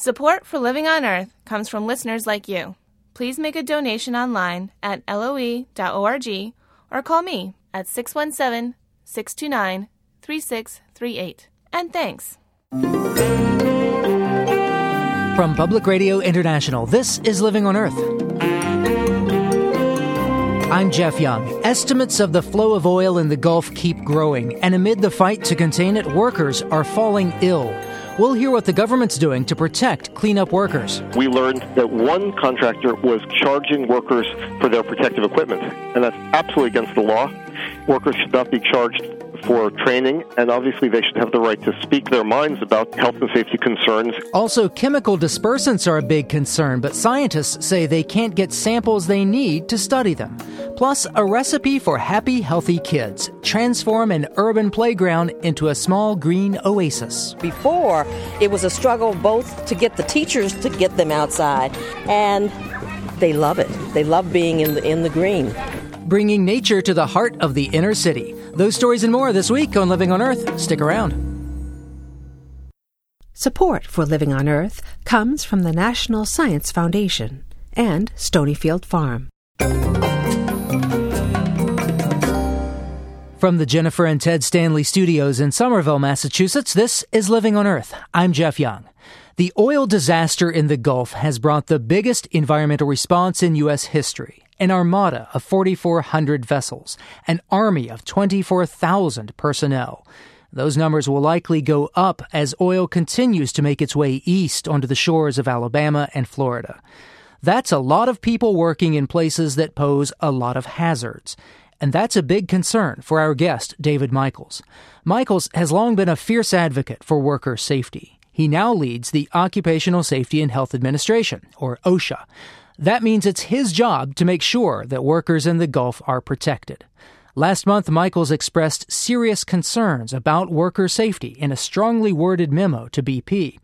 Support for Living on Earth comes from listeners like you. Please make a donation online at loe.org or call me at 617 629 3638. And thanks. From Public Radio International, this is Living on Earth. I'm Jeff Young. Estimates of the flow of oil in the Gulf keep growing, and amid the fight to contain it, workers are falling ill. We'll hear what the government's doing to protect cleanup workers. We learned that one contractor was charging workers for their protective equipment, and that's absolutely against the law. Workers should not be charged for training, and obviously they should have the right to speak their minds about health and safety concerns. Also, chemical dispersants are a big concern, but scientists say they can't get samples they need to study them. Plus, a recipe for happy, healthy kids. Transform an urban playground into a small green oasis. Before, it was a struggle both to get the teachers to get them outside, and they love it. They love being in the, in the green bringing nature to the heart of the inner city. Those stories and more this week on Living on Earth. Stick around. Support for Living on Earth comes from the National Science Foundation and Stonyfield Farm. From the Jennifer and Ted Stanley studios in Somerville, Massachusetts, this is Living on Earth. I'm Jeff Young. The oil disaster in the Gulf has brought the biggest environmental response in U.S. history an armada of 4,400 vessels, an army of 24,000 personnel. Those numbers will likely go up as oil continues to make its way east onto the shores of Alabama and Florida. That's a lot of people working in places that pose a lot of hazards. And that's a big concern for our guest, David Michaels. Michaels has long been a fierce advocate for worker safety. He now leads the Occupational Safety and Health Administration, or OSHA. That means it's his job to make sure that workers in the Gulf are protected. Last month, Michaels expressed serious concerns about worker safety in a strongly worded memo to BP.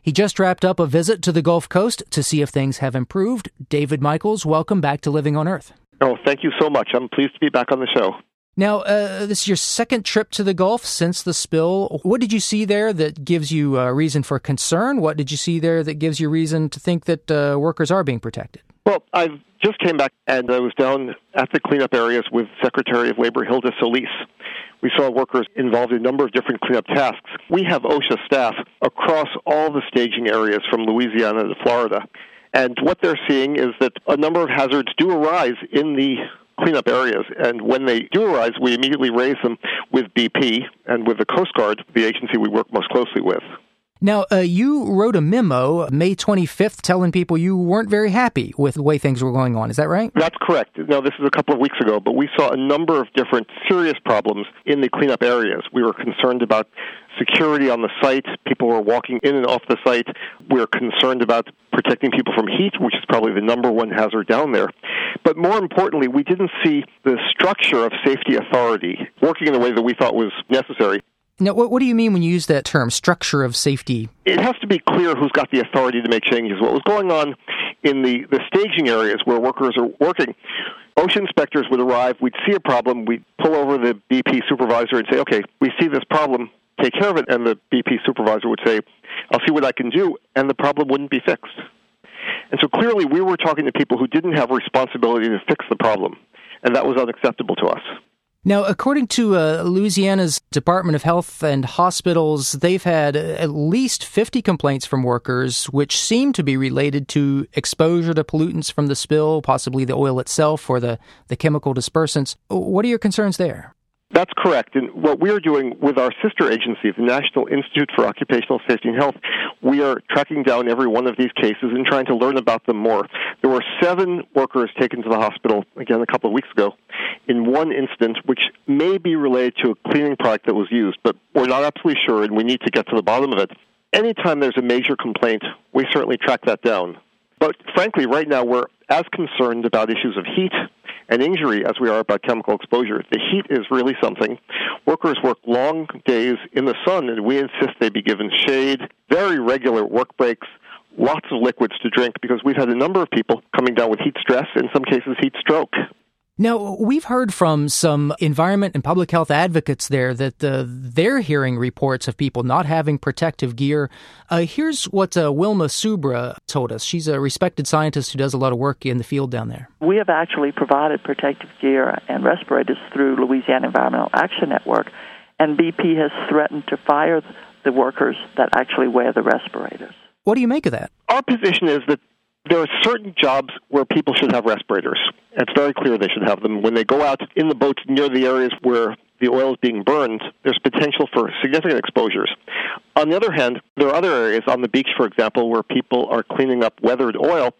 He just wrapped up a visit to the Gulf Coast to see if things have improved. David Michaels, welcome back to Living on Earth. Oh, thank you so much. I'm pleased to be back on the show. Now, uh, this is your second trip to the Gulf since the spill. What did you see there that gives you a reason for concern? What did you see there that gives you reason to think that uh, workers are being protected? Well, I just came back and I was down at the cleanup areas with Secretary of Labor Hilda Solis. We saw workers involved in a number of different cleanup tasks. We have OSHA staff across all the staging areas from Louisiana to Florida. And what they're seeing is that a number of hazards do arise in the cleanup areas. And when they do arise, we immediately raise them with BP and with the Coast Guard, the agency we work most closely with. Now, uh, you wrote a memo May 25th telling people you weren't very happy with the way things were going on. Is that right? That's correct. Now, this is a couple of weeks ago, but we saw a number of different serious problems in the cleanup areas. We were concerned about security on the site. People were walking in and off the site. We are concerned about protecting people from heat, which is probably the number one hazard down there. But more importantly, we didn't see the structure of safety authority working in the way that we thought was necessary. Now, what, what do you mean when you use that term, structure of safety? It has to be clear who's got the authority to make changes. What was going on in the, the staging areas where workers are working, OSHA inspectors would arrive, we'd see a problem, we'd pull over the BP supervisor and say, okay, we see this problem, take care of it. And the BP supervisor would say, I'll see what I can do, and the problem wouldn't be fixed. And so clearly we were talking to people who didn't have responsibility to fix the problem, and that was unacceptable to us. Now, according to uh, Louisiana's Department of Health and Hospitals, they've had at least 50 complaints from workers, which seem to be related to exposure to pollutants from the spill, possibly the oil itself or the, the chemical dispersants. What are your concerns there? That's correct. And what we are doing with our sister agency, the National Institute for Occupational Safety and Health, we are tracking down every one of these cases and trying to learn about them more. There were seven workers taken to the hospital, again, a couple of weeks ago, in one incident, which may be related to a cleaning product that was used, but we're not absolutely sure, and we need to get to the bottom of it. Anytime there's a major complaint, we certainly track that down. But frankly, right now, we're as concerned about issues of heat and injury as we are about chemical exposure. The heat is really something. Workers work long days in the sun, and we insist they be given shade, very regular work breaks, lots of liquids to drink because we've had a number of people coming down with heat stress, in some cases, heat stroke. Now, we've heard from some environment and public health advocates there that uh, they're hearing reports of people not having protective gear. Uh, here's what uh, Wilma Subra told us. She's a respected scientist who does a lot of work in the field down there. We have actually provided protective gear and respirators through Louisiana Environmental Action Network, and BP has threatened to fire the workers that actually wear the respirators. What do you make of that? Our position is that there are certain jobs where people should have respirators. It's very clear they should have them. When they go out in the boats near the areas where the oil is being burned, there's potential for significant exposures. On the other hand, there are other areas on the beach, for example, where people are cleaning up weathered oil.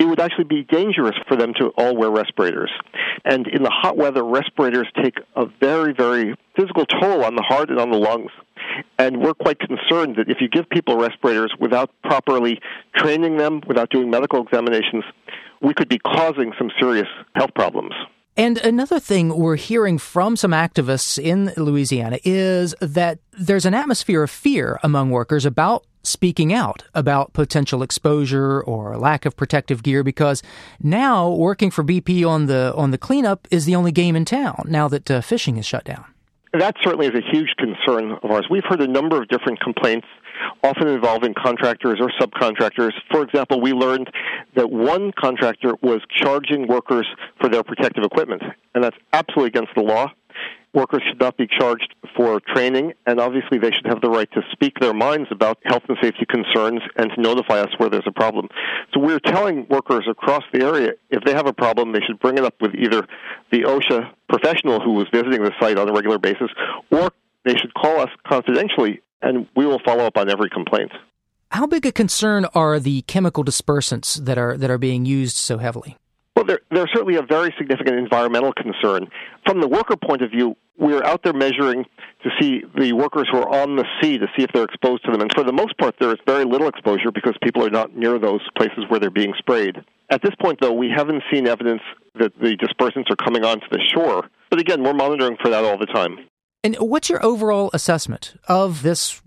It would actually be dangerous for them to all wear respirators. And in the hot weather, respirators take a very, very physical toll on the heart and on the lungs. And we're quite concerned that if you give people respirators without properly training them, without doing medical examinations, we could be causing some serious health problems. And another thing we're hearing from some activists in Louisiana is that there's an atmosphere of fear among workers about speaking out about potential exposure or lack of protective gear because now working for BP on the on the cleanup is the only game in town now that uh, fishing is shut down. That certainly is a huge concern of ours. We've heard a number of different complaints, often involving contractors or subcontractors. For example, we learned that one contractor was charging workers for their protective equipment, and that's absolutely against the law workers should not be charged for training, and obviously they should have the right to speak their minds about health and safety concerns and to notify us where there's a problem. So we're telling workers across the area if they have a problem, they should bring it up with either the OSHA professional who was visiting the site on a regular basis, or they should call us confidentially, and we will follow up on every complaint. How big a concern are the chemical dispersants that are that are being used so heavily? Well, they're, they're certainly a very significant environmental concern. From the worker point of view, we're out there measuring to see the workers who are on the sea to see if they're exposed to them. And for the most part, there is very little exposure because people are not near those places where they're being sprayed. At this point, though, we haven't seen evidence that the dispersants are coming onto the shore. But again, we're monitoring for that all the time. And what's your overall assessment of this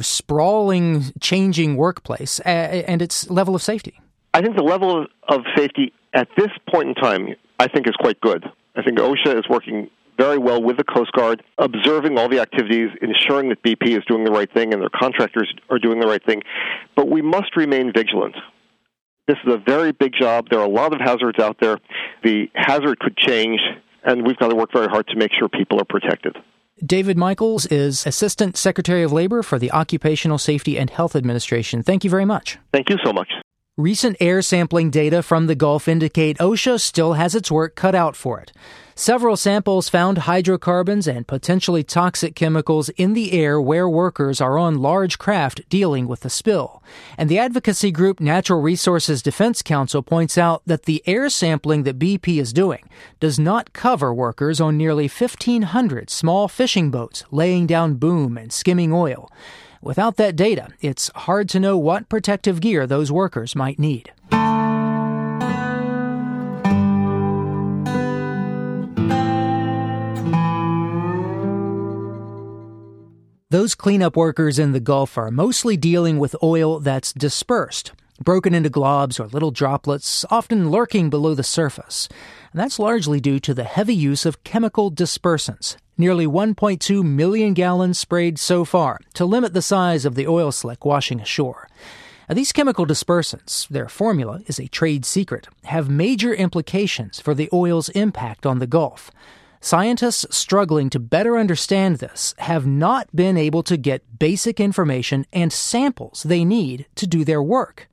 sprawling, changing workplace and its level of safety? I think the level of safety at this point in time, I think is quite good. I think OSHA is working very well with the Coast Guard, observing all the activities, ensuring that BP is doing the right thing and their contractors are doing the right thing. But we must remain vigilant. This is a very big job. There are a lot of hazards out there. The hazard could change, and we've got to work very hard to make sure people are protected. David Michaels is Assistant Secretary of Labor for the Occupational Safety and Health Administration. Thank you very much. Thank you so much. Recent air sampling data from the Gulf indicate OSHA still has its work cut out for it. Several samples found hydrocarbons and potentially toxic chemicals in the air where workers are on large craft dealing with the spill. And the advocacy group Natural Resources Defense Council points out that the air sampling that BP is doing does not cover workers on nearly 1,500 small fishing boats laying down boom and skimming oil. Without that data, it's hard to know what protective gear those workers might need. Those cleanup workers in the Gulf are mostly dealing with oil that's dispersed, broken into globs or little droplets, often lurking below the surface. And that's largely due to the heavy use of chemical dispersants, nearly 1.2 million gallons sprayed so far to limit the size of the oil slick washing ashore. Now, these chemical dispersants, their formula is a trade secret, have major implications for the oil's impact on the Gulf. Scientists struggling to better understand this have not been able to get basic information and samples they need to do their work.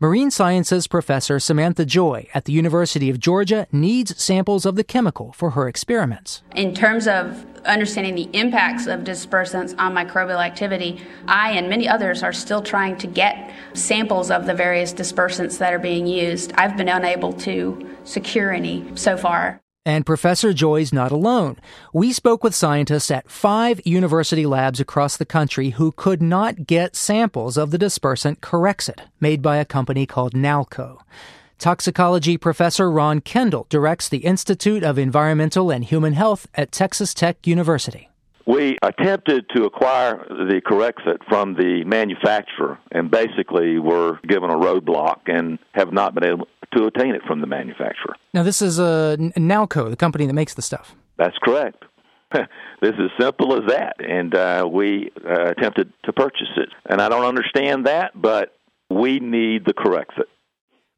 Marine Sciences professor Samantha Joye at the University of Georgia needs samples of the chemical for her experiments. In terms of understanding the impacts of dispersants on microbial activity, I and many others are still trying to get samples of the various dispersants that are being used. I've been unable to secure any so far. And Professor Joye's not alone. We spoke with scientists at five university labs across the country who could not get samples of the dispersant Corexit, made by a company called Nalco. Toxicology professor Ron Kendall directs the Institute of Environmental and Human Health at Texas Tech University. We attempted to acquire the Corexit from the manufacturer and basically were given a roadblock and have not been able to obtain it from the manufacturer. Now, this is uh, Nalco, the company that makes the stuff. That's correct. this is simple as that, and uh, we uh, attempted to purchase it. And I don't understand that, but we need the Corexit.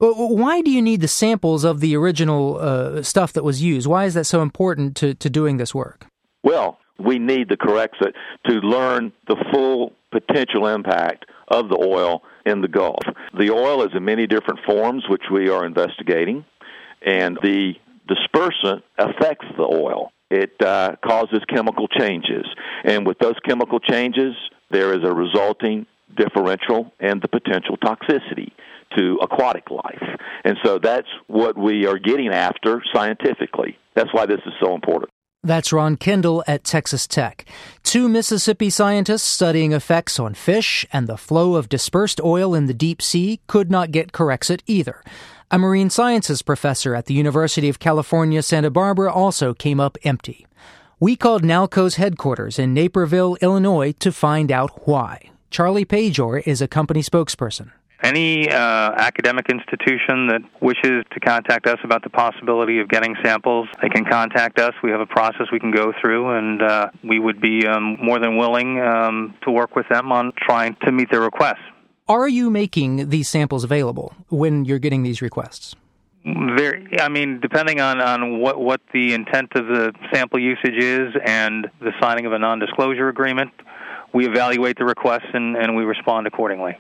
Well, why do you need the samples of the original uh, stuff that was used? Why is that so important to, to doing this work? Well, we need the Corexit to learn the full potential impact of the oil in the Gulf. The oil is in many different forms, which we are investigating, and the dispersant affects the oil. It uh, causes chemical changes, and with those chemical changes, there is a resulting differential and the potential toxicity to aquatic life. And so that's what we are getting after scientifically. That's why this is so important. That's Ron Kendall at Texas Tech. Two Mississippi scientists studying effects on fish and the flow of dispersed oil in the deep sea could not get Corexit either. A marine sciences professor at the University of California, Santa Barbara also came up empty. We called Nalco's headquarters in Naperville, Illinois to find out why. Charlie Pajor is a company spokesperson. Any uh, academic institution that wishes to contact us about the possibility of getting samples, they can contact us. We have a process we can go through, and uh, we would be um, more than willing um, to work with them on trying to meet their requests. Are you making these samples available when you're getting these requests? Very, I mean, depending on, on what, what the intent of the sample usage is and the signing of a non disclosure agreement, we evaluate the requests and, and we respond accordingly.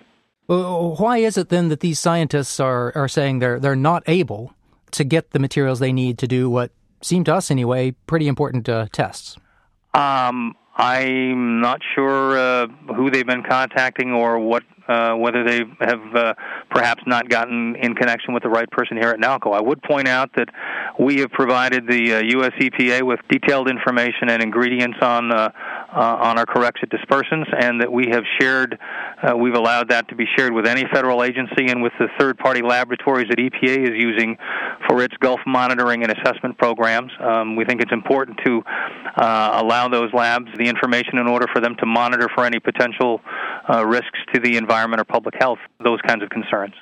Why is it then that these scientists are, are saying they're they're not able to get the materials they need to do what seem to us anyway pretty important uh, tests? Um, I'm not sure uh, who they've been contacting or what uh, whether they have uh, perhaps not gotten in connection with the right person here at NALCO. I would point out that we have provided the uh, U.S. EPA with detailed information and ingredients on uh, on our Corexit dispersants, and that we have shared, uh, we've allowed that to be shared with any federal agency and with the third-party laboratories that EPA is using for its Gulf monitoring and assessment programs. Um, we think it's important to uh, allow those labs the information in order for them to monitor for any potential uh, risks to the environment or public health, those kinds of concerns.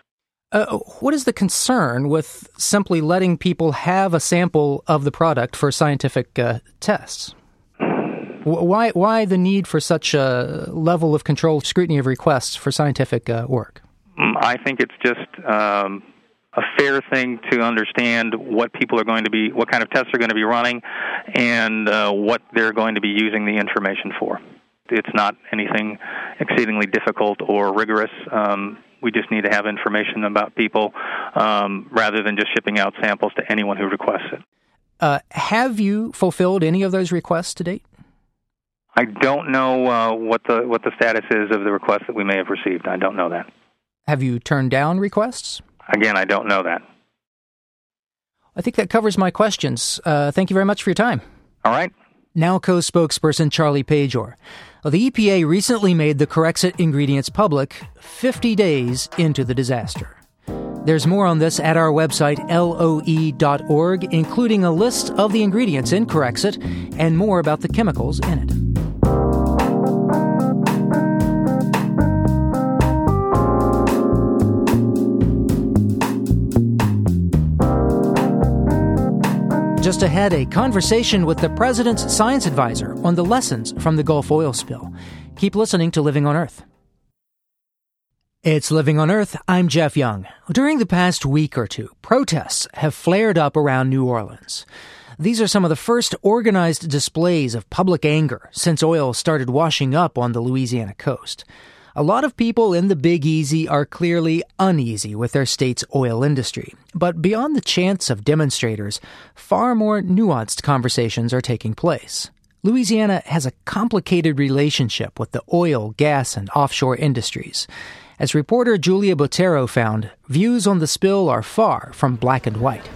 Uh, what is the concern with simply letting people have a sample of the product for scientific uh, tests? Why, why the need for such a level of controlled scrutiny of requests for scientific uh, work? Mm, I think it's just um, a fair thing to understand what people are going to be, what kind of tests are going to be running, and uh, what they're going to be using the information for. It's not anything exceedingly difficult or rigorous. Um, we just need to have information about people um, rather than just shipping out samples to anyone who requests it. Uh, have you fulfilled any of those requests to date? I don't know uh, what the what the status is of the requests that we may have received. I don't know that. Have you turned down requests? Again, I don't know that. I think that covers my questions. Uh, thank you very much for your time. All right. NALCO spokesperson Charlie Pajor. The EPA recently made the Corexit ingredients public 50 days into the disaster. There's more on this at our website, loe.org, including a list of the ingredients in Corexit and more about the chemicals in it. Just ahead, a conversation with the president's science advisor on the lessons from the Gulf oil spill. Keep listening to Living on Earth. It's Living on Earth. I'm Jeff Young. During the past week or two, protests have flared up around New Orleans. These are some of the first organized displays of public anger since oil started washing up on the Louisiana coast. A lot of people in the Big Easy are clearly uneasy with their state's oil industry. But beyond the chants of demonstrators, far more nuanced conversations are taking place. Louisiana has a complicated relationship with the oil, gas, and offshore industries. As reporter Julia Botero found, views on the spill are far from black and white.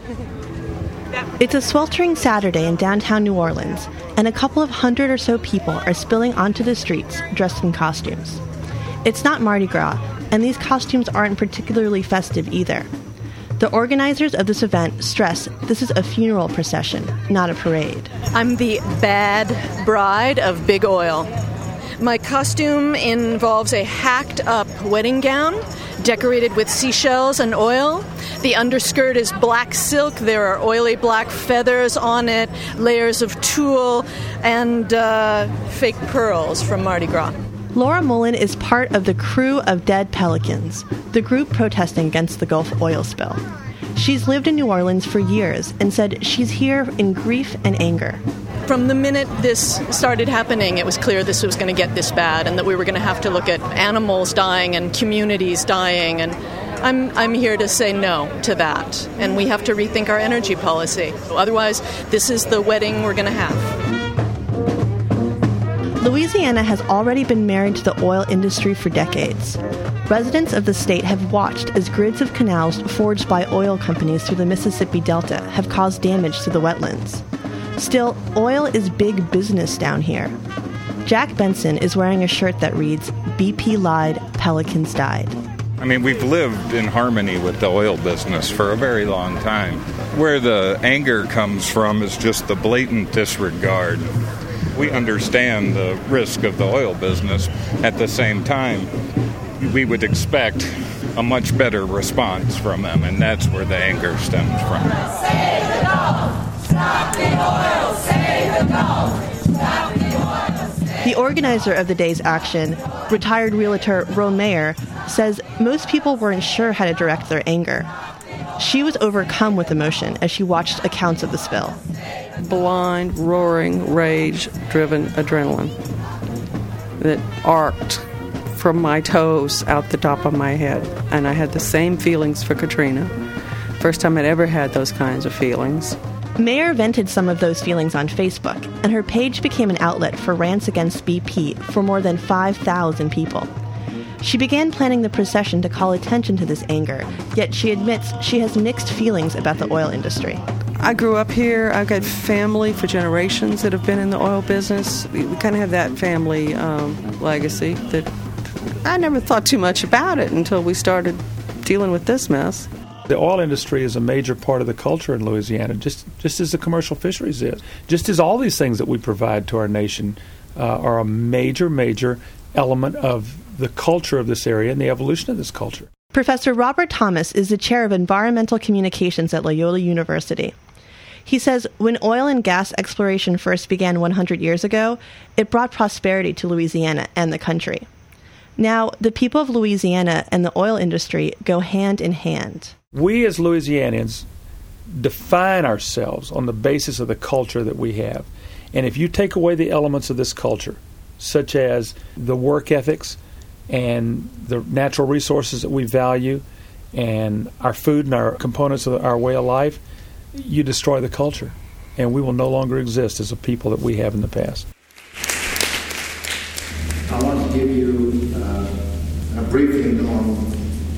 It's a sweltering Saturday in downtown New Orleans, and a couple of hundred or so people are spilling onto the streets dressed in costumes. It's not Mardi Gras, and these costumes aren't particularly festive either. The organizers of this event stress this is a funeral procession, not a parade. I'm the bad bride of big oil. My costume involves a hacked up wedding gown, decorated with seashells and oil. The underskirt is black silk. There are oily black feathers on it, layers of tulle, and uh, fake pearls from Mardi Gras. Laura Mullen is part of the crew of Dead Pelicans, the group protesting against the Gulf oil spill. She's lived in New Orleans for years and said she's here in grief and anger. From the minute this started happening, it was clear this was going to get this bad and that we were going to have to look at animals dying and communities dying. And I'm, I'm here to say no to that. And we have to rethink our energy policy. Otherwise, this is the wedding we're going to have. Louisiana has already been married to the oil industry for decades. Residents of the state have watched as grids of canals forged by oil companies through the Mississippi Delta have caused damage to the wetlands. Still, oil is big business down here. Jack Benson is wearing a shirt that reads BP lied, Pelicans died. I mean, we've lived in harmony with the oil business for a very long time. Where the anger comes from is just the blatant disregard we understand the risk of the oil business. At the same time, we would expect a much better response from them, and that's where the anger stems from. The! The organizer of the day's action, retired realtor Roan Mayer, says most people weren't sure how to direct their anger. She was overcome with emotion as she watched accounts of the spill blind, roaring, rage driven adrenaline that arced from my toes out the top of my head. And I had the same feelings for Katrina. First time I'd ever had those kinds of feelings. Mayer vented some of those feelings on Facebook, and her page became an outlet for rants against BP for more than 5,000 people. She began planning the procession to call attention to this anger, yet she admits she has mixed feelings about the oil industry. I grew up here. I've got family for generations that have been in the oil business. We, we kind of have that family um, legacy that I never thought too much about it until we started dealing with this mess. The oil industry is a major part of the culture in Louisiana, just just as the commercial fisheries is, just as all these things that we provide to our nation uh, are a major, major element of the culture of this area and the evolution of this culture. Professor Robert Thomas is the chair of environmental communications at Loyola University. He says when oil and gas exploration first began 100 years ago, it brought prosperity to Louisiana and the country. Now, the people of Louisiana and the oil industry go hand in hand. We as Louisianians define ourselves on the basis of the culture that we have. And if you take away the elements of this culture, such as the work ethics and the natural resources that we value and our food and our components of our way of life, you destroy the culture, and we will no longer exist as a people that we have in the past. I want to give you uh, a briefing on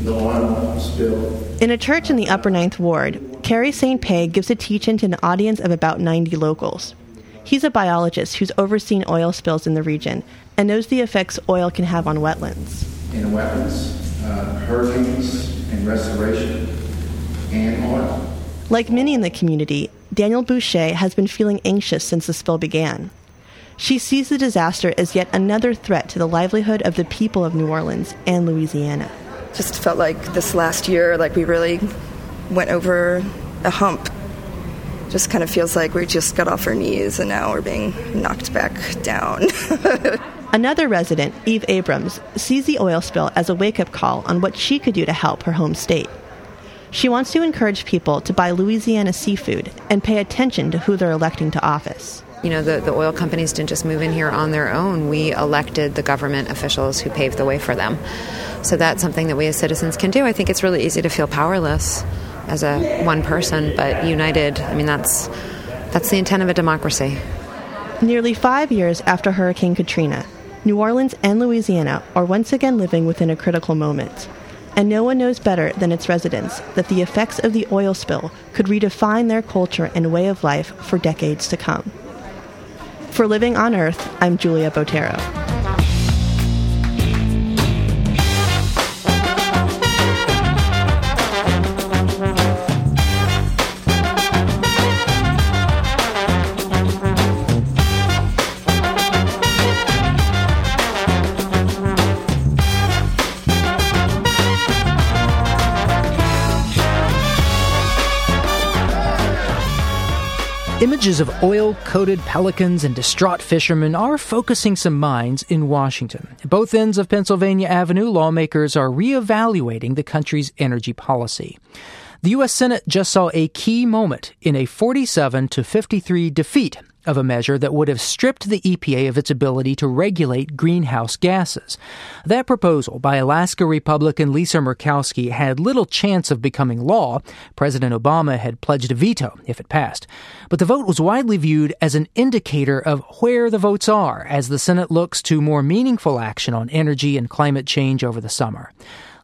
the oil spill. In a church in the Upper Ninth Ward, Kerry St. Pé gives a teach-in to an audience of about 90 locals. He's a biologist who's overseen oil spills in the region and knows the effects oil can have on wetlands. In wetlands, uh, hurricanes and restoration, and oil. Like many in the community, Danielle Boucher has been feeling anxious since the spill began. She sees the disaster as yet another threat to the livelihood of the people of New Orleans and Louisiana. Just felt like this last year, like we really went over a hump. Just kind of feels like we just got off our knees and now we're being knocked back down. Another resident, Eve Abrams, sees the oil spill as a wake up call on what she could do to help her home state. She wants to encourage people to buy Louisiana seafood and pay attention to who they're electing to office. You know, the, the oil companies didn't just move in here on their own. We elected the government officials who paved the way for them. So that's something that we as citizens can do. I think it's really easy to feel powerless as a one person, but united, I mean, that's, that's the intent of a democracy. Nearly five years after Hurricane Katrina, New Orleans and Louisiana are once again living within a critical moment and no one knows better than its residents that the effects of the oil spill could redefine their culture and way of life for decades to come. For Living on Earth, I'm Julia Botero. Images of oil coated pelicans and distraught fishermen are focusing some minds in Washington. At both ends of Pennsylvania Avenue, lawmakers are reevaluating the country's energy policy. The U.S. Senate just saw a key moment in a 47 to 53 defeat of a measure that would have stripped the EPA of its ability to regulate greenhouse gases. That proposal by Alaska Republican Lisa Murkowski had little chance of becoming law. President Obama had pledged a veto if it passed. But the vote was widely viewed as an indicator of where the votes are as the Senate looks to more meaningful action on energy and climate change over the summer.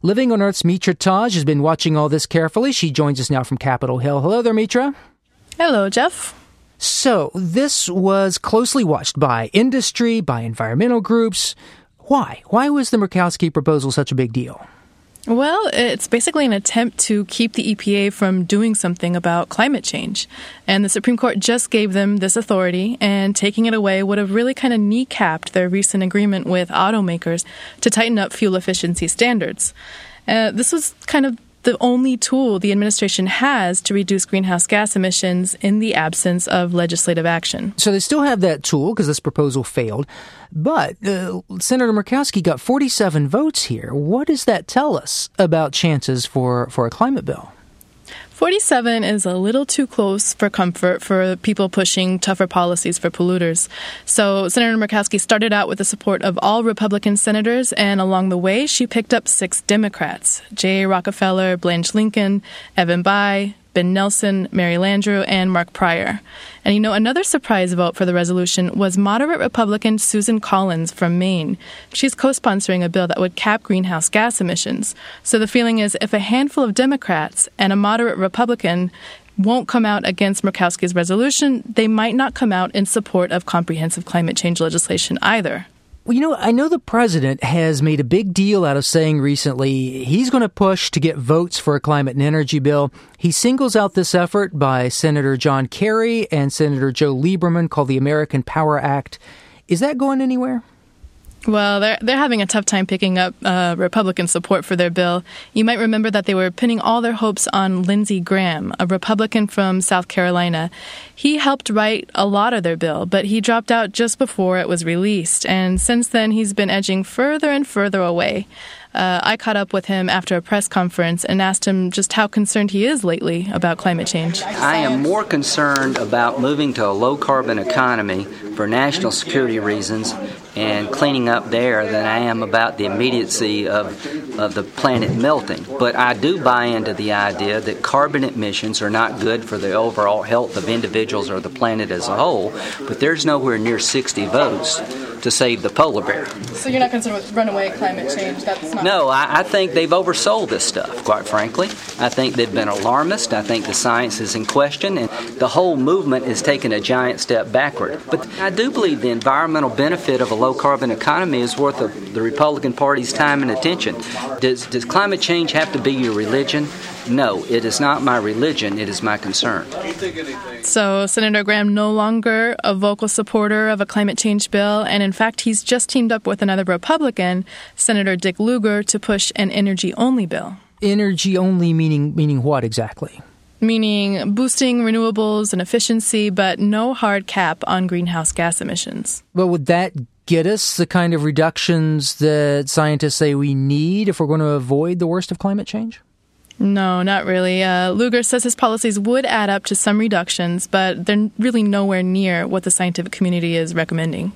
Living on Earth's Mitra Taj has been watching all this carefully. She joins us now from Capitol Hill. Hello there, Mitra. Hello, Jeff. So, this was closely watched by industry, by environmental groups. Why? Why was the Murkowski proposal such a big deal? Well, it's basically an attempt to keep the EPA from doing something about climate change. And the Supreme Court just gave them this authority, and taking it away would have really kind of kneecapped their recent agreement with automakers to tighten up fuel efficiency standards. Uh, this was kind of the only tool the administration has to reduce greenhouse gas emissions in the absence of legislative action. So they still have that tool because this proposal failed. But uh, Senator Murkowski got 47 votes here. What does that tell us about chances for, for a climate bill? 47 is a little too close for comfort for people pushing tougher policies for polluters. So Senator Murkowski started out with the support of all Republican senators, and along the way, she picked up six Democrats Jay Rockefeller, Blanche Lincoln, Evan Bayh, Ben Nelson, Mary Landrieu, and Mark Pryor. And you know, another surprise vote for the resolution was moderate Republican Susan Collins from Maine. She's co sponsoring a bill that would cap greenhouse gas emissions. So the feeling is if a handful of Democrats and a moderate Republican won't come out against Murkowski's resolution, they might not come out in support of comprehensive climate change legislation either. Well, you know, I know the president has made a big deal out of saying recently he's going to push to get votes for a climate and energy bill. He singles out this effort by Senator John Kerry and Senator Joe Lieberman called the American Power Act. Is that going anywhere? Well, they're they're having a tough time picking up uh, Republican support for their bill. You might remember that they were pinning all their hopes on Lindsey Graham, a Republican from South Carolina. He helped write a lot of their bill, but he dropped out just before it was released, and since then he's been edging further and further away. Uh, I caught up with him after a press conference and asked him just how concerned he is lately about climate change. I am more concerned about moving to a low carbon economy for national security reasons and cleaning up there than I am about the immediacy of, of the planet melting. But I do buy into the idea that carbon emissions are not good for the overall health of individuals or the planet as a whole, but there's nowhere near 60 votes to save the polar bear. So you're not concerned with runaway climate change? That's not. No, I, I, think they've oversold this stuff. Quite frankly, I think they've been alarmist. I think the science is in question, and the whole movement is taking a giant step backward. But I do believe the environmental benefit of a low carbon economy is worth a, the Republican Party's time and attention. Does, does climate change have to be your religion? No, it is not my religion, it is my concern. So, Senator Graham no longer a vocal supporter of a climate change bill, and in fact, he's just teamed up with another Republican, Senator Dick Lugar, to push an energy only bill. Energy only meaning meaning what exactly? Meaning boosting renewables and efficiency, but no hard cap on greenhouse gas emissions. Well, would that get us the kind of reductions that scientists say we need if we're going to avoid the worst of climate change? No, not really. Uh, Lugar says his policies would add up to some reductions, but they're really nowhere near what the scientific community is recommending.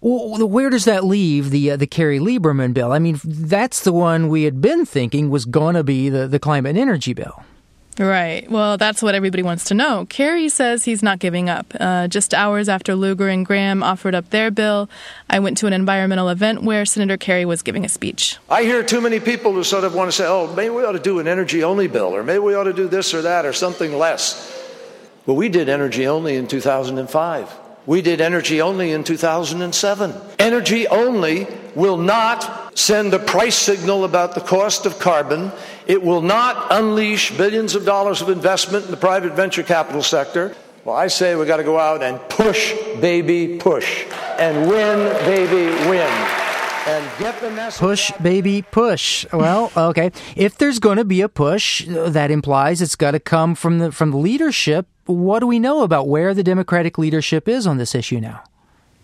Well, where does that leave the uh, the Kerry Lieberman bill? I mean, that's the one we had been thinking was going to be the, the climate and energy bill. Right. Well, that's what everybody wants to know. Kerry says he's not giving up. Uh, just hours after Lugar and Graham offered up their bill, I went to an environmental event where Senator Kerry was giving a speech. I hear too many people who sort of want to say, oh, maybe we ought to do an energy only bill, or maybe we ought to do this or that, or something less. Well, we did energy only in 2005. We did energy only in 2007. Energy only will not send a price signal about the cost of carbon. It will not unleash billions of dollars of investment in the private venture capital sector. Well, I say we've got to go out and push, baby, push, and win, baby, win. and get the message. Push, baby, push. Well, okay. If there's going to be a push, uh, that implies it's got to come from the from the leadership. What do we know about where the Democratic leadership is on this issue now?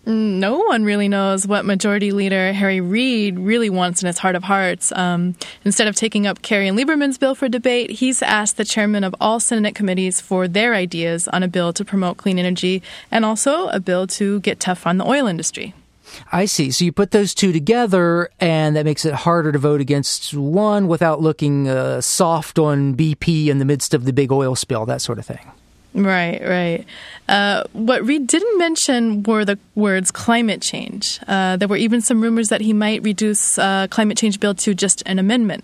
No one really knows what Majority Leader Harry Reid really wants in his heart of hearts. Um, instead of taking up Kerry and Lieberman's bill for debate, he's asked the chairman of all Senate committees for their ideas on a bill to promote clean energy and also a bill to get tough on the oil industry. I see. So you put those two together, and that makes it harder to vote against one without looking uh, soft on BP in the midst of the big oil spill, that sort of thing. Right, right. Uh, what Reid didn't mention were the words climate change. Uh, there were even some rumors that he might reduce uh, climate change bill to just an amendment.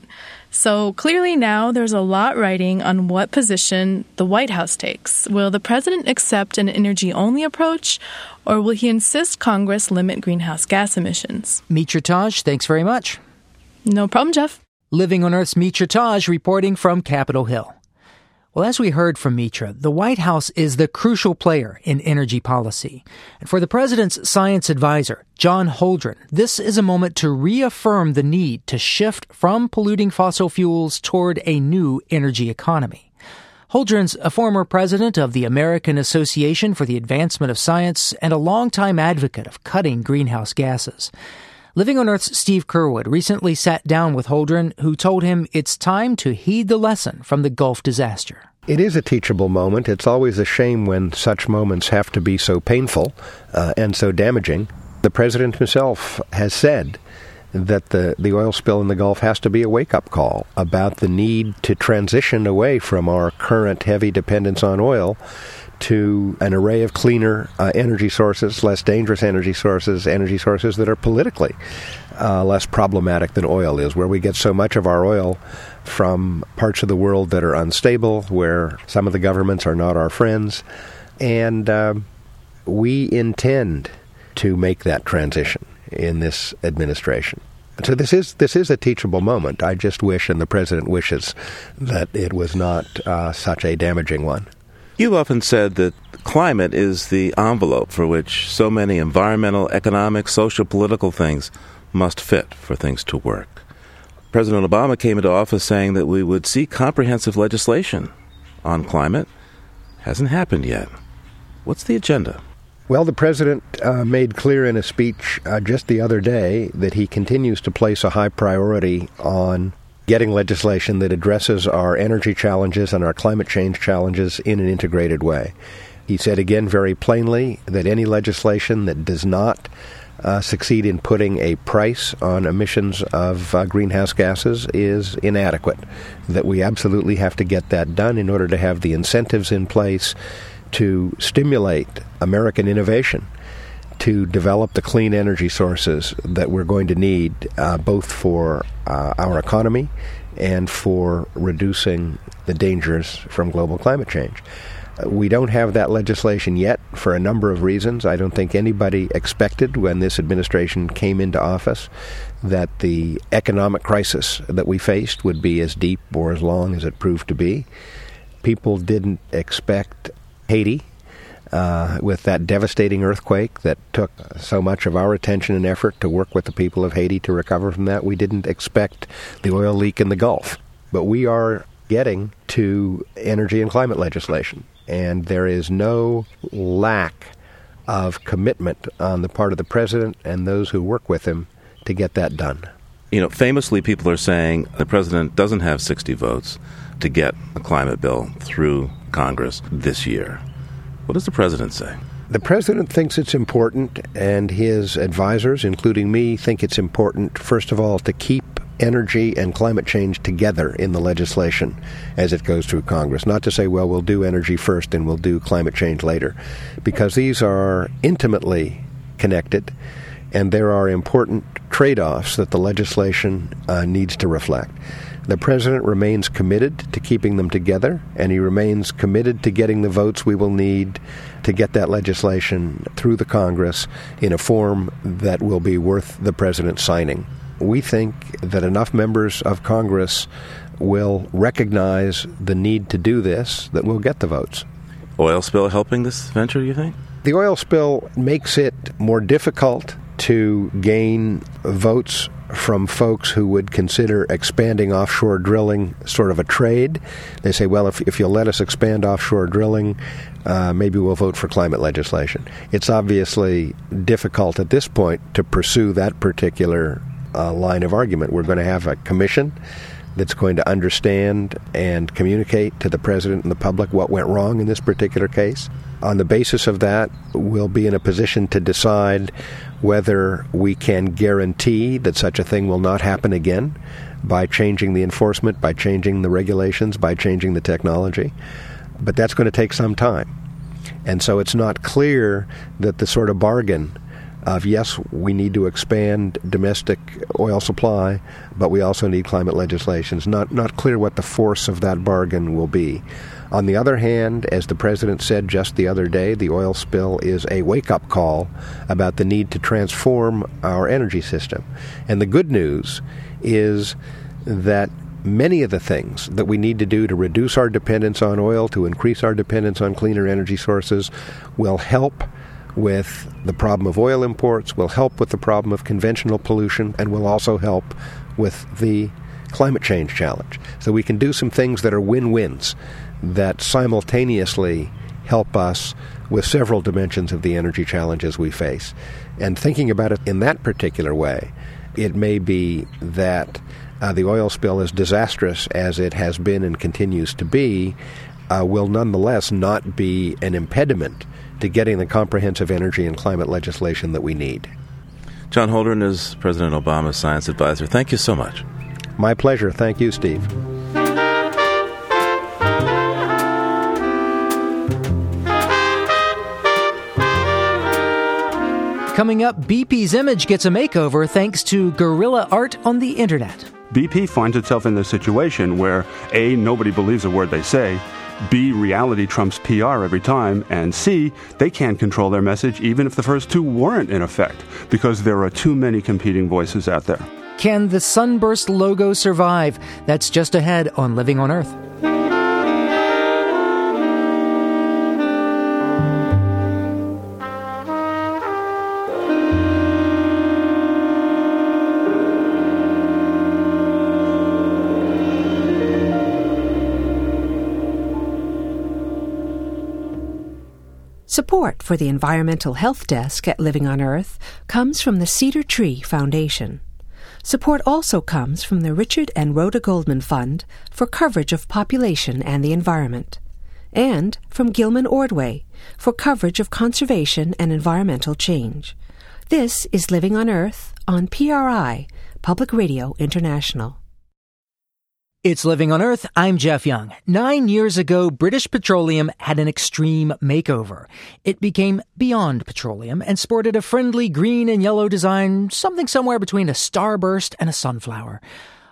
So clearly now there's a lot riding on what position the White House takes. Will the president accept an energy only approach, or will he insist Congress limit greenhouse gas emissions? Mitra Taj, thanks very much. No problem, Jeff. Living on Earth's Mitra Taj reporting from Capitol Hill. Well, as we heard from Mitra, the White House is the crucial player in energy policy. And for the president's science advisor, John Holdren, this is a moment to reaffirm the need to shift from polluting fossil fuels toward a new energy economy. Holdren's a former president of the American Association for the Advancement of Science and a longtime advocate of cutting greenhouse gases. Living on Earth's Steve Curwood recently sat down with Holdren, who told him it's time to heed the lesson from the Gulf disaster. It is a teachable moment. It's always a shame when such moments have to be so painful uh, and so damaging. The president himself has said that the, the oil spill in the Gulf has to be a wake up call about the need to transition away from our current heavy dependence on oil to an array of cleaner uh, energy sources, less dangerous energy sources, energy sources that are politically uh, less problematic than oil is, where we get so much of our oil from parts of the world that are unstable, where some of the governments are not our friends. And uh, we intend to make that transition in this administration. So this is this is a teachable moment. I just wish, and the president wishes, that it was not uh, such a damaging one. You've often said that climate is the envelope for which so many environmental, economic, social, political things must fit for things to work. President Obama came into office saying that we would see comprehensive legislation on climate. Hasn't happened yet. What's the agenda? Well, the president uh, made clear in a speech uh, just the other day that he continues to place a high priority on getting legislation that addresses our energy challenges and our climate change challenges in an integrated way. He said again very plainly that any legislation that does not uh, succeed in putting a price on emissions of uh, greenhouse gases is inadequate. That we absolutely have to get that done in order to have the incentives in place to stimulate American innovation to develop the clean energy sources that we're going to need uh, both for uh, our economy and for reducing the dangers from global climate change. Uh, we don't have that legislation yet for a number of reasons. I don't think anybody expected when this administration came into office that the economic crisis that we faced would be as deep or as long as it proved to be. People didn't expect Haiti uh, with that devastating earthquake that took so much of our attention and effort to work with the people of Haiti to recover from that. We didn't expect the oil leak in the Gulf, but we are getting to energy and climate legislation, and there is no lack of commitment on the part of the president and those who work with him to get that done. You know, famously, people are saying the president doesn't have 60 votes to get a climate bill through Congress this year. What does the president say? The president thinks it's important, and his advisors, including me, think it's important, first of all, to keep energy and climate change together in the legislation as it goes through Congress. Not to say, well, we'll do energy first and we'll do climate change later, because these are intimately connected, and there are important trade offs that the legislation uh, needs to reflect. The president remains committed to keeping them together, and he remains committed to getting the votes we will need to get that legislation through the Congress in a form that will be worth the president signing. We think that enough members of Congress will recognize the need to do this that we'll get the votes. Oil spill helping this venture, you think? The oil spill makes it more difficult to gain votes from folks who would consider expanding offshore drilling sort of a trade. They say, well, if, if you'll let us expand offshore drilling, uh, maybe we'll vote for climate legislation. It's obviously difficult at this point to pursue that particular uh, line of argument. We're going to have a commission that's going to understand and communicate to the president and the public what went wrong in this particular case. On the basis of that, we'll be in a position to decide whether we can guarantee that such a thing will not happen again by changing the enforcement, by changing the regulations, by changing the technology. But that's going to take some time. And so it's not clear that the sort of bargain of yes, we need to expand domestic oil supply, but we also need climate legislation. It's not, not clear what the force of that bargain will be. On the other hand, as the president said just the other day, the oil spill is a wake up call about the need to transform our energy system. And the good news is that many of the things that we need to do to reduce our dependence on oil, to increase our dependence on cleaner energy sources, will help with the problem of oil imports, will help with the problem of conventional pollution, and will also help with the climate change challenge. So we can do some things that are win wins that simultaneously help us with several dimensions of the energy challenges we face. And thinking about it in that particular way, it may be that uh, the oil spill, as disastrous as it has been and continues to be, uh, will nonetheless not be an impediment to getting the comprehensive energy and climate legislation that we need. John Holdren is President Obama's science advisor. Thank you so much. My pleasure. Thank you, Steve. Coming up, BP's image gets a makeover thanks to guerrilla art on the internet. BP finds itself in this situation where A, nobody believes a word they say, B, reality trumps PR every time, and C, they can't control their message even if the first two weren't in effect because there are too many competing voices out there. Can the Sunburst logo survive? That's just ahead on Living on Earth. Support for the Environmental Health Desk at Living on Earth comes from the Cedar Tree Foundation. Support also comes from the Richard and Rhoda Goldman Fund for coverage of population and the environment, and from Gilman Ordway for coverage of conservation and environmental change. This is Living on Earth on PRI, Public Radio International. It's Living on Earth. I'm Jeff Young. Nine years ago, British Petroleum had an extreme makeover. It became Beyond Petroleum and sported a friendly green and yellow design, something somewhere between a starburst and a sunflower.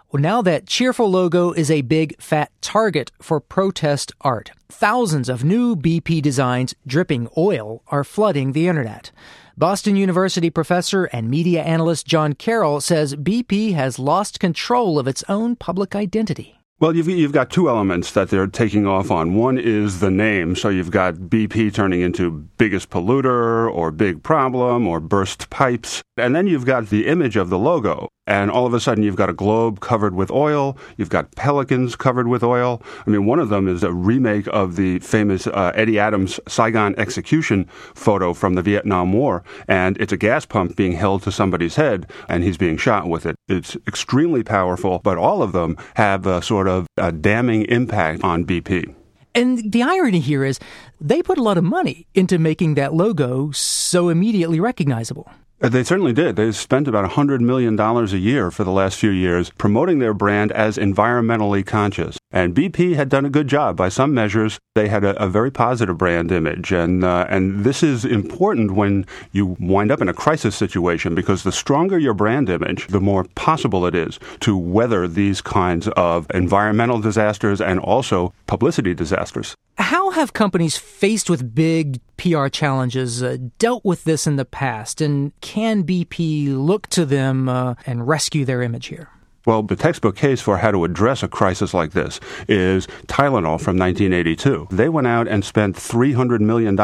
Well, now that cheerful logo is a big fat target for protest art. Thousands of new BP designs dripping oil are flooding the internet. Boston University professor and media analyst John Carroll says BP has lost control of its own public identity. Well, you've, you've got two elements that they're taking off on. One is the name. So you've got BP turning into biggest polluter or big problem or burst pipes. And then you've got the image of the logo. And all of a sudden you've got a globe covered with oil. You've got pelicans covered with oil. I mean, one of them is a remake of the famous uh, Eddie Adams Saigon execution photo from the Vietnam War. And it's a gas pump being held to somebody's head and he's being shot with it. It's extremely powerful, but all of them have a sort of a damning impact on BP. And the irony here is they put a lot of money into making that logo so immediately recognizable. Uh, they certainly did. They spent about $100 million a year for the last few years promoting their brand as environmentally conscious. And BP had done a good job. By some measures, they had a, a very positive brand image. And, uh, and this is important when you wind up in a crisis situation because the stronger your brand image, the more possible it is to weather these kinds of environmental disasters and also publicity disasters. How have companies faced with big PR challenges uh, dealt with this in the past? And can BP look to them uh, and rescue their image here? Well, the textbook case for how to address a crisis like this is Tylenol from 1982. They went out and spent $300 million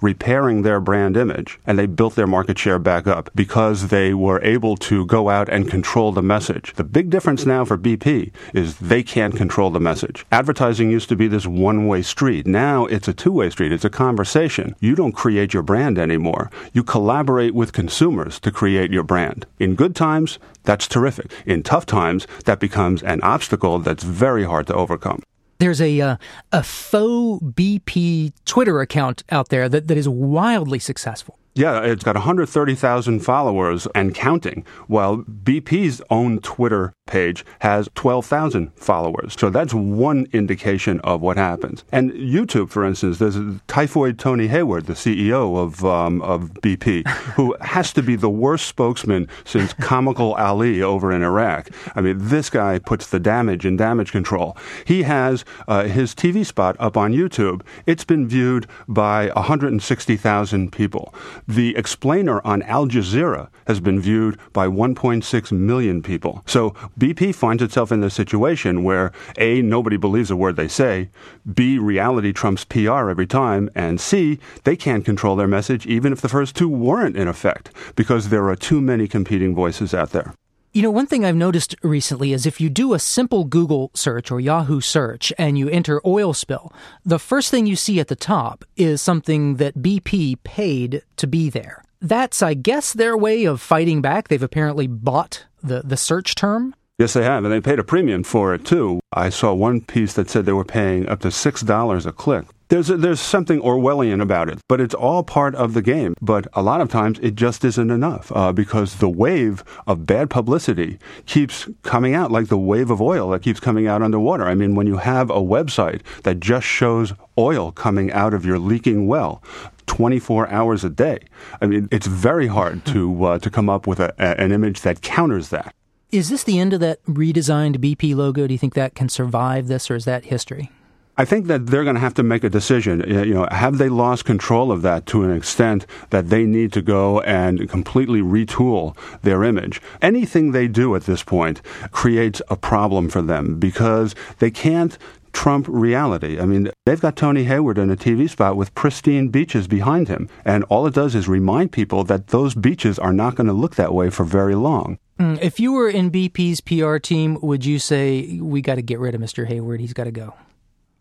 repairing their brand image, and they built their market share back up because they were able to go out and control the message. The big difference now for BP is they can't control the message. Advertising used to be this one way street. Now it's a two way street, it's a conversation. You don't create your brand anymore. You collaborate with consumers to create your brand. In good times, that's terrific. In tough times, that becomes an obstacle that's very hard to overcome. There's a uh, a faux BP Twitter account out there that, that is wildly successful. Yeah, it's got 130,000 followers and counting, while BP's own Twitter page has 12,000 followers. So that's one indication of what happens. And YouTube, for instance, there's Typhoid Tony Hayward, the CEO of, um, of BP, who has to be the worst spokesman since Comical Ali over in Iraq. I mean, this guy puts the damage in damage control. He has uh, his TV spot up on YouTube. It's been viewed by 160,000 people. The explainer on Al Jazeera has been viewed by 1.6 million people. So BP finds itself in this situation where A, nobody believes a word they say, B, reality trumps PR every time, and C, they can't control their message even if the first two weren't in effect because there are too many competing voices out there. You know, one thing I've noticed recently is if you do a simple Google search or Yahoo search and you enter oil spill, the first thing you see at the top is something that BP paid to be there. That's, I guess, their way of fighting back. They've apparently bought the, the search term. Yes, they have, and they paid a premium for it too. I saw one piece that said they were paying up to $6 a click. There's, a, there's something Orwellian about it, but it's all part of the game. But a lot of times it just isn't enough uh, because the wave of bad publicity keeps coming out like the wave of oil that keeps coming out underwater. I mean, when you have a website that just shows oil coming out of your leaking well, 24 hours a day. I mean, it's very hard to uh, to come up with a, a, an image that counters that. Is this the end of that redesigned BP logo? Do you think that can survive this, or is that history? I think that they're going to have to make a decision. You know, have they lost control of that to an extent that they need to go and completely retool their image? Anything they do at this point creates a problem for them because they can't trump reality. I mean, they've got Tony Hayward in a TV spot with pristine beaches behind him, and all it does is remind people that those beaches are not going to look that way for very long. Mm, if you were in BP's PR team, would you say we got to get rid of Mr. Hayward? He's got to go.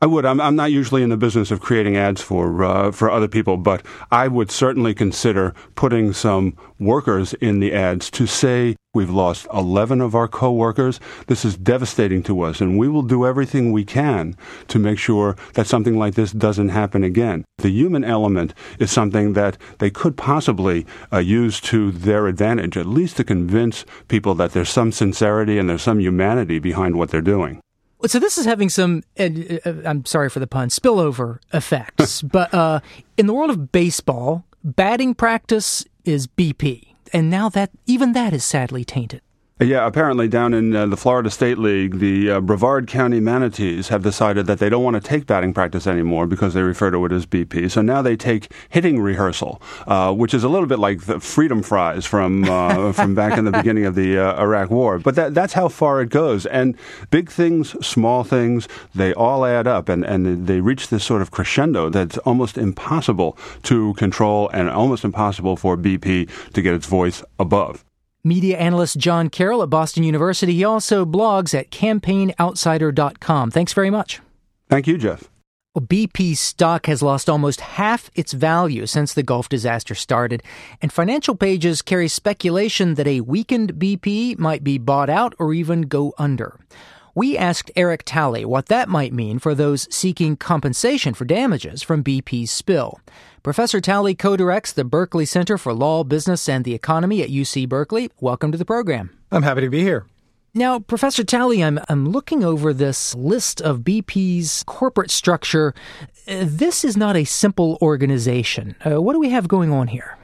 I would. I'm, I'm not usually in the business of creating ads for uh, for other people, but I would certainly consider putting some workers in the ads to say we've lost 11 of our coworkers. This is devastating to us, and we will do everything we can to make sure that something like this doesn't happen again. The human element is something that they could possibly uh, use to their advantage, at least to convince people that there's some sincerity and there's some humanity behind what they're doing. So this is having some, uh, uh, I'm sorry for the pun, spillover effects. but uh, in the world of baseball, batting practice is BP, and now that even that is sadly tainted. Yeah, apparently down in uh, the Florida State League, the uh, Brevard County Manatees have decided that they don't want to take batting practice anymore because they refer to it as BP. So now they take hitting rehearsal, uh, which is a little bit like the freedom fries from uh, from back in the beginning of the uh, Iraq War. But that, that's how far it goes. And big things, small things, they all add up, and, and they reach this sort of crescendo that's almost impossible to control and almost impossible for BP to get its voice above media analyst John Carroll at Boston University. He also blogs at campaignoutsider.com. Thanks very much. Thank you, Jeff. Well, BP stock has lost almost half its value since the Gulf disaster started, and financial pages carry speculation that a weakened BP might be bought out or even go under. We asked Eric Talley what that might mean for those seeking compensation for damages from BP's spill. Professor Talley co directs the Berkeley Center for Law, Business, and the Economy at UC Berkeley. Welcome to the program. I'm happy to be here. Now, Professor Talley, I'm, I'm looking over this list of BP's corporate structure. Uh, this is not a simple organization. Uh, what do we have going on here?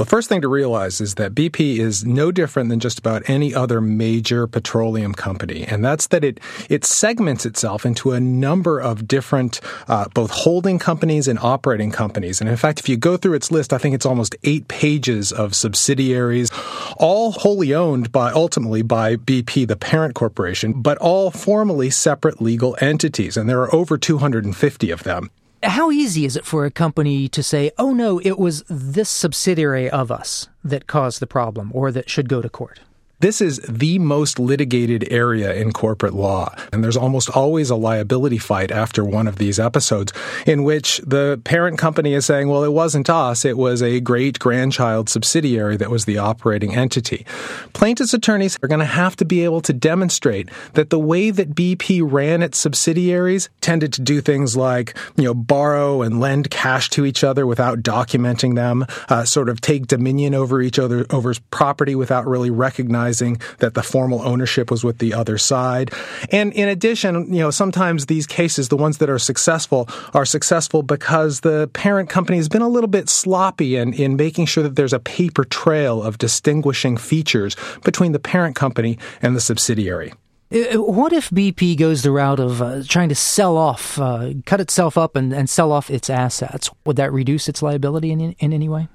Well, the first thing to realize is that BP is no different than just about any other major petroleum company, and that's that it it segments itself into a number of different uh, both holding companies and operating companies. And in fact, if you go through its list, I think it's almost eight pages of subsidiaries, all wholly owned by ultimately by BP, the parent corporation, but all formally separate legal entities, and there are over 250 of them. How easy is it for a company to say, oh no, it was this subsidiary of us that caused the problem or that should go to court? This is the most litigated area in corporate law. And there's almost always a liability fight after one of these episodes in which the parent company is saying, well, it wasn't us. It was a great grandchild subsidiary that was the operating entity. Plaintiffs' attorneys are going to have to be able to demonstrate that the way that BP ran its subsidiaries tended to do things like, you know, borrow and lend cash to each other without documenting them, uh, sort of take dominion over each other, over's property without really recognizing that the formal ownership was with the other side. And in addition, you know, sometimes these cases, the ones that are successful, are successful because the parent company has been a little bit sloppy in, in making sure that there's a paper trail of distinguishing features between the parent company and the subsidiary. Uh, what if BP goes the route of uh, trying to sell off, uh, cut itself up and, and sell off its assets? Would that reduce its liability in, in any way?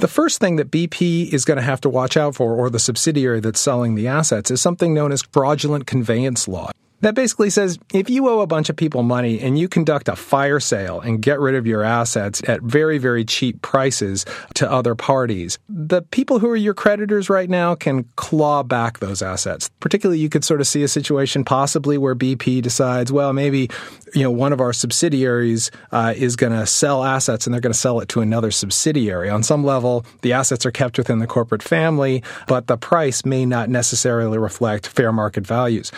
The first thing that BP is going to have to watch out for, or the subsidiary that's selling the assets, is something known as fraudulent conveyance law. That basically says if you owe a bunch of people money and you conduct a fire sale and get rid of your assets at very, very cheap prices to other parties, the people who are your creditors right now can claw back those assets. Particularly, you could sort of see a situation possibly where BP decides, well, maybe you know one of our subsidiaries uh, is going to sell assets and they're going to sell it to another subsidiary. On some level, the assets are kept within the corporate family, but the price may not necessarily reflect fair market values.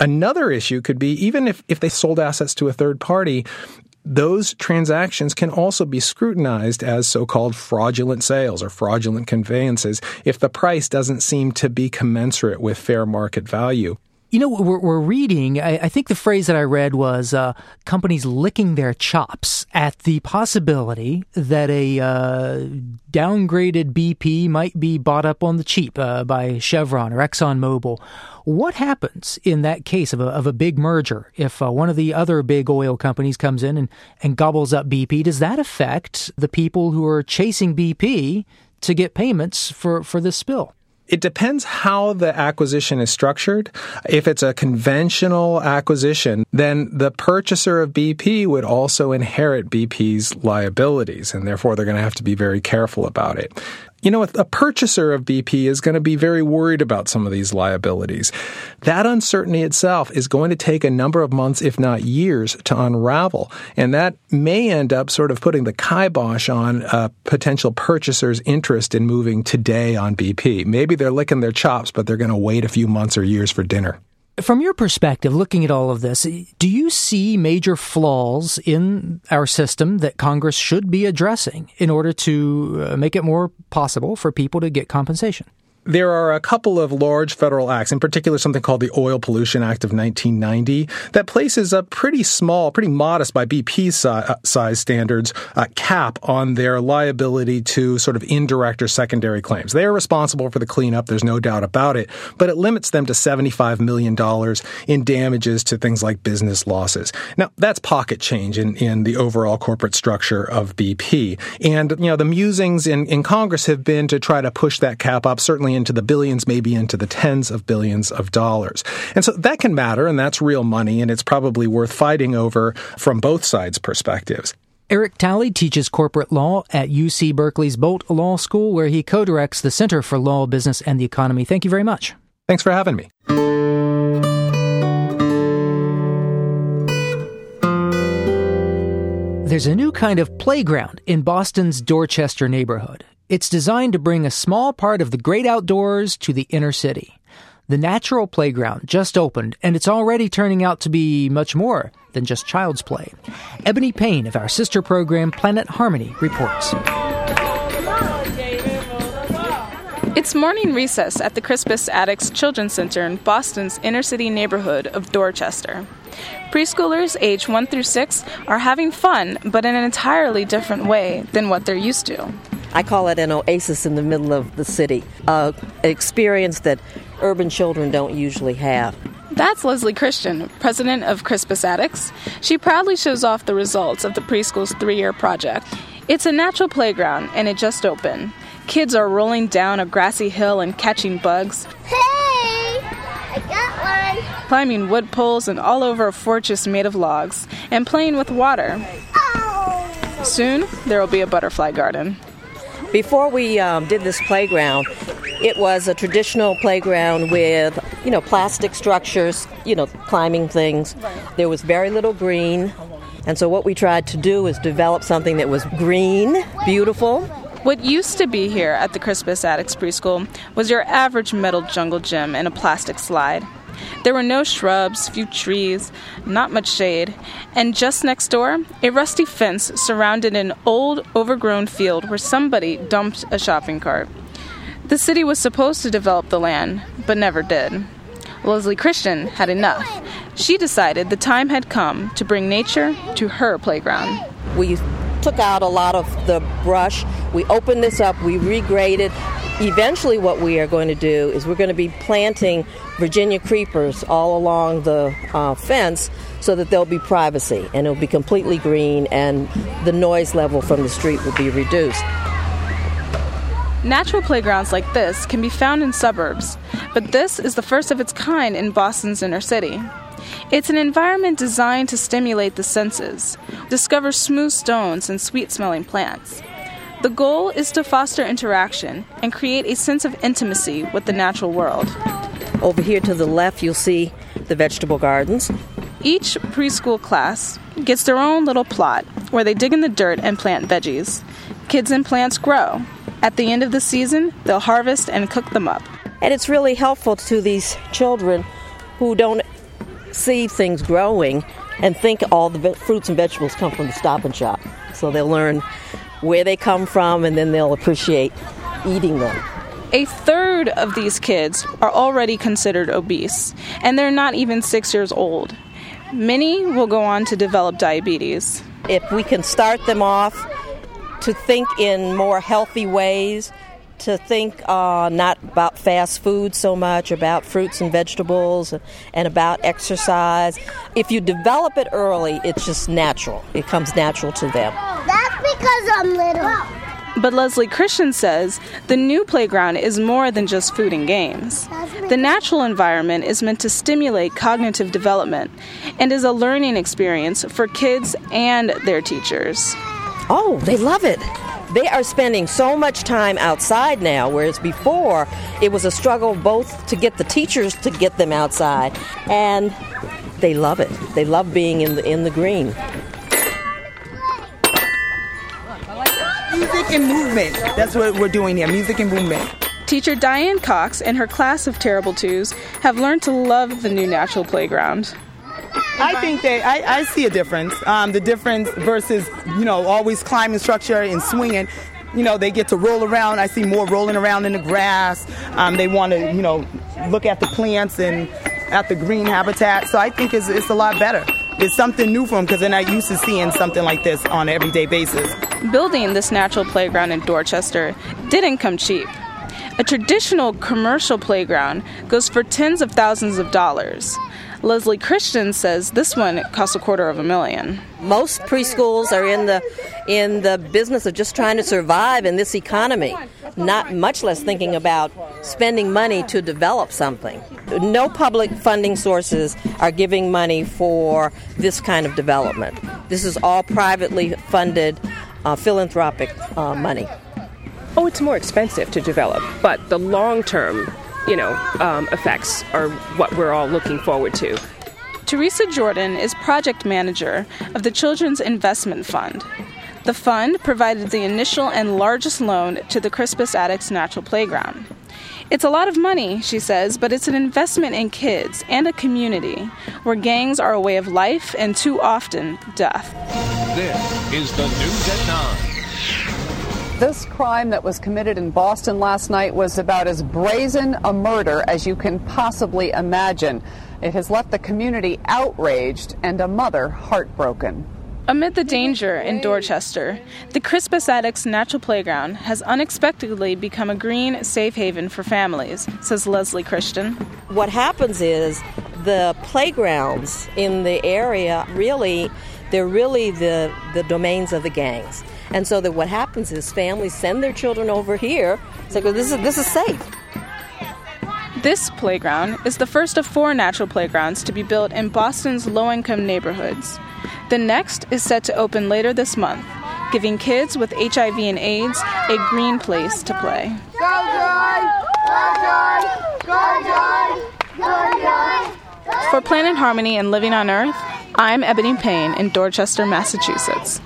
Another issue could be even if, if they sold assets to a third party, those transactions can also be scrutinized as so called fraudulent sales or fraudulent conveyances if the price doesn't seem to be commensurate with fair market value. You know, we're, we're reading, I, I, think the phrase that I read was uh, companies licking their chops at the possibility that a uh, downgraded BP might be bought up on the cheap uh, by Chevron or ExxonMobil. What happens in that case of a, of a big merger if uh, one of the other big oil companies comes in and, and gobbles up BP? Does that affect the people who are chasing BP to get payments for, for this spill? It depends how the acquisition is structured. If it's a conventional acquisition, then the purchaser of BP would also inherit BP's liabilities, and therefore they're going to have to be very careful about it you know, a purchaser of BP is going to be very worried about some of these liabilities. That uncertainty itself is going to take a number of months, if not years, to unravel. And that may end up sort of putting the kibosh on a potential purchaser's interest in moving today on BP. Maybe they're licking their chops, but they're going to wait a few months or years for dinner. From your perspective, looking at all of this, do you see major flaws in our system that Congress should be addressing in order to uh, make it more possible for people to get compensation? There are a couple of large federal acts, in particular something called the Oil Pollution Act of 1990, that places a pretty small, pretty modest by BP size standards, uh, cap on their liability to sort of indirect or secondary claims. They are responsible for the cleanup, there's no doubt about it, but it limits them to $75 million in damages to things like business losses. Now, that's pocket change in, in the overall corporate structure of BP. And, you know, the musings in, in Congress have been to try to push that cap up, certainly into the billions, maybe into the tens of billions of dollars. And so that can matter, and that's real money, and it's probably worth fighting over from both sides' perspectives. Eric Talley teaches corporate law at UC Berkeley's Boalt Law School, where he co directs the Center for Law, Business, and the Economy. Thank you very much. Thanks for having me. There's a new kind of playground in Boston's Dorchester neighborhood. It's designed to bring a small part of the great outdoors to the inner city. The Natural Playground just opened, and it's already turning out to be much more than just child's play. Ebony Payne of our sister program Planet Harmony reports. It's morning recess at the Crispus Attucks Children's Center in Boston's inner city neighborhood of Dorchester. Preschoolers age 1 through 6 are having fun, but in an entirely different way than what they're used to. I call it an oasis in the middle of the city, uh, an experience that urban children don't usually have. That's Leslie Christian, president of Crispus Attucks. She proudly shows off the results of the preschool's three year project. It's a natural playground, and it just opened. Kids are rolling down a grassy hill and catching bugs. Hey! I got one! Climbing wood poles and all over a fortress made of logs, and playing with water. Oh. Soon, there will be a butterfly garden. Before we um, did this playground, it was a traditional playground with, you know, plastic structures, you know, climbing things. There was very little green. And so what we tried to do is develop something that was green, beautiful. What used to be here at the Crispus Attucks Preschool was your average metal jungle gym and a plastic slide. There were no shrubs, few trees, not much shade, and just next door, a rusty fence surrounded an old, overgrown field where somebody dumped a shopping cart. The city was supposed to develop the land, but never did. Leslie Christian had enough. She decided the time had come to bring nature to her playground. We took out a lot of the brush, we opened this up, we regraded. Eventually, what we are going to do is we're going to be planting Virginia creepers all along the uh, fence so that there'll be privacy and it'll be completely green and the noise level from the street will be reduced. Natural playgrounds like this can be found in suburbs, but this is the first of its kind in Boston's inner city. It's an environment designed to stimulate the senses, discover smooth stones and sweet smelling plants. The goal is to foster interaction and create a sense of intimacy with the natural world. Over here to the left, you'll see the vegetable gardens. Each preschool class gets their own little plot where they dig in the dirt and plant veggies. Kids and plants grow. At the end of the season, they'll harvest and cook them up. And it's really helpful to these children who don't see things growing and think all the fruits and vegetables come from the stop and shop. So they'll learn where they come from and then they'll appreciate eating them. A third of these kids are already considered obese, and they're not even six years old. Many will go on to develop diabetes. If we can start them off to think in more healthy ways, to think uh, not about fast food so much, about fruits and vegetables, and about exercise. If you develop it early, it's just natural. It comes natural to them. That's because I'm little. But Leslie Christian says the new playground is more than just food and games. The natural environment is meant to stimulate cognitive development and is a learning experience for kids and their teachers. Oh, they love it. They are spending so much time outside now, whereas before it was a struggle both to get the teachers to get them outside, and they love it. They love being in the in the green. Music and movement. That's what we're doing here. Music and movement. Teacher Diane Cox and her class of Terrible Twos have learned to love the new natural playground. I think that I, I see a difference. Um, the difference versus, you know, always climbing structure and swinging. You know, they get to roll around. I see more rolling around in the grass. Um, they want to, you know, look at the plants and at the green habitat. So I think it's, it's a lot better. It's something new for them because they're not used to seeing something like this on an everyday basis. Building this natural playground in Dorchester didn't come cheap. A traditional commercial playground goes for tens of thousands of dollars. Leslie Christian says this one costs a quarter of a million. Most preschools are in the in the business of just trying to survive in this economy, not much less thinking about spending money to develop something. No public funding sources are giving money for this kind of development. This is all privately funded uh, philanthropic uh, money. Oh, it's more expensive to develop, but the long term you know, um, effects are what we're all looking forward to. Teresa Jordan is project manager of the Children's Investment Fund. The fund provided the initial and largest loan to the Crispus Attucks Natural Playground. It's a lot of money, she says, but it's an investment in kids and a community where gangs are a way of life and too often death. This is the News at 9. This crime that was committed in Boston last night was about as brazen a murder as you can possibly imagine. It has left the community outraged and a mother heartbroken. Amid the danger in Dorchester, the Crispus Attucks Natural Playground has unexpectedly become a green, safe haven for families, says Leslie Christian. What happens is the playgrounds in the area really, they're really the, the domains of the gangs. And so that what happens is families send their children over here, say, this is, this is safe. This playground is the first of four natural playgrounds to be built in Boston's low income neighborhoods. The next is set to open later this month, giving kids with HIV and AIDS a green place to play. For Planet Harmony and Living on Earth, I'm Ebony Payne in Dorchester, Massachusetts.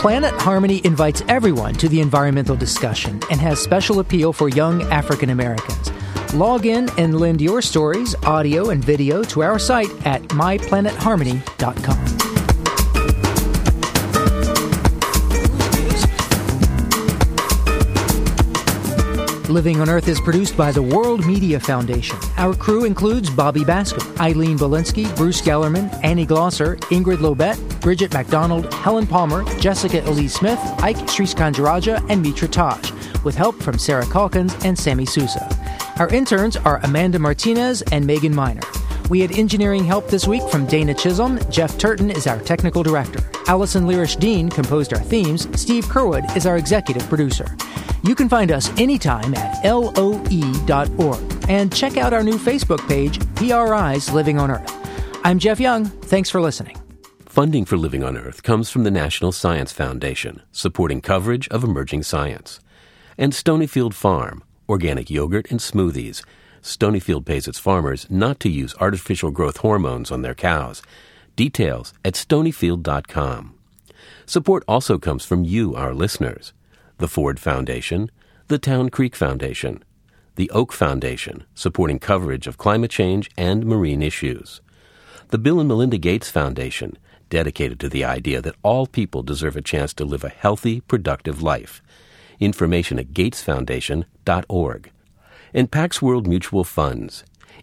Planet Harmony invites everyone to the environmental discussion and has special appeal for young African Americans. Log in and lend your stories, audio and video to our site at myplanetharmony.com. Living on Earth is produced by the World Media Foundation. Our crew includes Bobby Bascomb, Eileen Bolinsky, Bruce Gellerman, Annie Glosser, Ingrid Lobet, Bridget MacDonald, Helen Palmer, Jessica Ilyse Smith, Ike Sriskandarajah, and Mitra Taj, with help from Sarah Calkins and Sammy Sousa. Our interns are Amanda Martinez and Megan Miner. We had engineering help this week from Dana Chisholm. Jeff Turton is our technical director. Allison Lirish Dean composed our themes. Steve Curwood is our executive producer. You can find us anytime at loe.org and check out our new Facebook page, PRI's Living on Earth. I'm Jeff Young. Thanks for listening. Funding for Living on Earth comes from the National Science Foundation, supporting coverage of emerging science, and Stonyfield Farm organic yogurt, and smoothies. Stonyfield pays its farmers not to use artificial growth hormones on their cows. Details at stonyfield.com. Support also comes from you, our listeners. The Ford Foundation, the Town Creek Foundation, the Oak Foundation, supporting coverage of climate change and marine issues. The Bill and Melinda Gates Foundation, dedicated to the idea that all people deserve a chance to live a healthy, productive life. Information at gatesfoundation.org. And Pax World Mutual Funds,